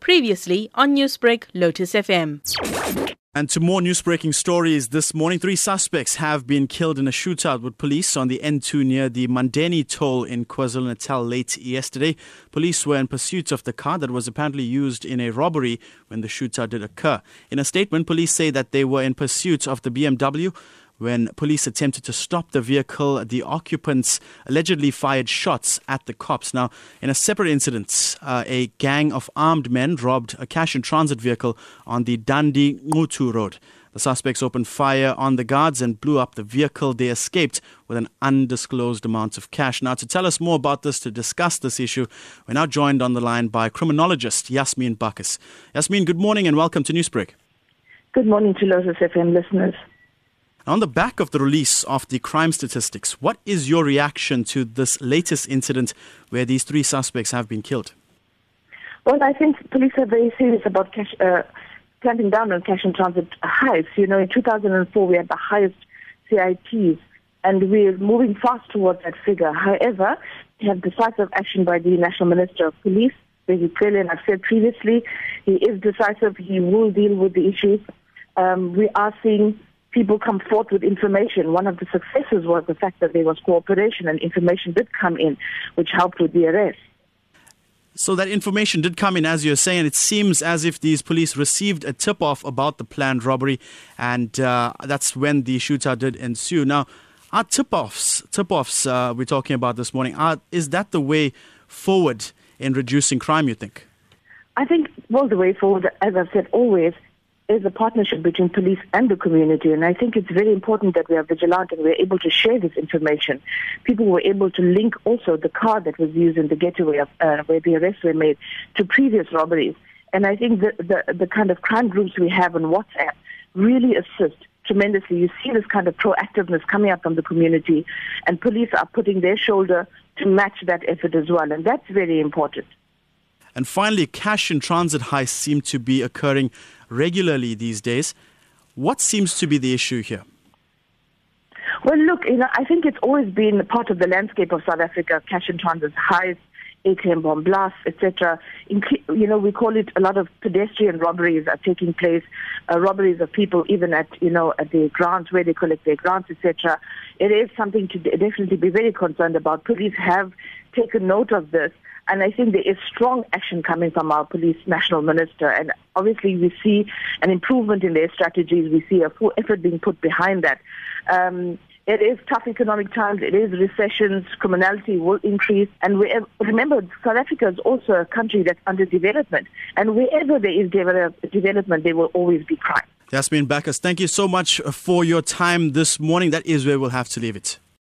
Previously on Newsbreak, Lotus FM. And to more news breaking stories this morning, three suspects have been killed in a shootout with police on the N2 near the Mandeni toll in KwaZulu Natal late yesterday. Police were in pursuit of the car that was apparently used in a robbery when the shootout did occur. In a statement, police say that they were in pursuit of the BMW when police attempted to stop the vehicle, the occupants allegedly fired shots at the cops. Now, in a separate incident, uh, a gang of armed men robbed a cash and transit vehicle on the Dundee Nquthu road. The suspects opened fire on the guards and blew up the vehicle. They escaped with an undisclosed amount of cash. Now, to tell us more about this, to discuss this issue, we're now joined on the line by criminologist Yasmin Bacus. Yasmin, good morning and welcome to Newsbreak. Good morning to Lotus FM listeners. On the back of the release of the crime statistics, what is your reaction to this latest incident where these three suspects have been killed? Well, I think police are very serious about cash, uh, clamping down on cash and transit heists. You know, in 2004 we had the highest CITs, and we're moving fast towards that figure. However, we have decisive action by the National Minister of Police, Cele, and I've said previously, he is decisive. He will deal with the issues. Um, we are seeing people come forth with information. One of the successes was the fact that there was cooperation and information did come in, which helped with the arrest. So that information did come in, as you're saying. It seems as if these police received a tip-off about the planned robbery, and uh, that's when the shootout did ensue. Now, are tip-offs, tip-offs uh, we're talking about this morning, are, is that the way forward in reducing crime, you think? I think, well, the way forward, as I've said always, is a partnership between police and the community. And I think it's very important that we are vigilant and we're able to share this information. People were able to link also the car that was used in the getaway of, uh, where the arrests were made to previous robberies. And I think the, the, the kind of crime groups we have on WhatsApp really assist tremendously. You see this kind of proactiveness coming up from the community, and police are putting their shoulder to match that effort as well. And that's very important. And finally, cash in transit heists seem to be occurring regularly these days. What seems to be the issue here? Well, look, you know, I think it's always been part of the landscape of South Africa, cash in transit heists, ATM bomb blasts, etc. You know, we call it a lot of pedestrian robberies are taking place, uh, robberies of people even at, you know, at the grants where they collect their grants, etc. It is something to definitely be very concerned about. Police have taken note of this. And I think there is strong action coming from our police national minister. And obviously, we see an improvement in their strategies. We see a full effort being put behind that. Um, it is tough economic times. It is recessions. Criminality will increase. And remember, South Africa is also a country that's under development. And wherever there is develop, development, there will always be crime. Yasmin Bacus, thank you so much for your time this morning. That is where we'll have to leave it.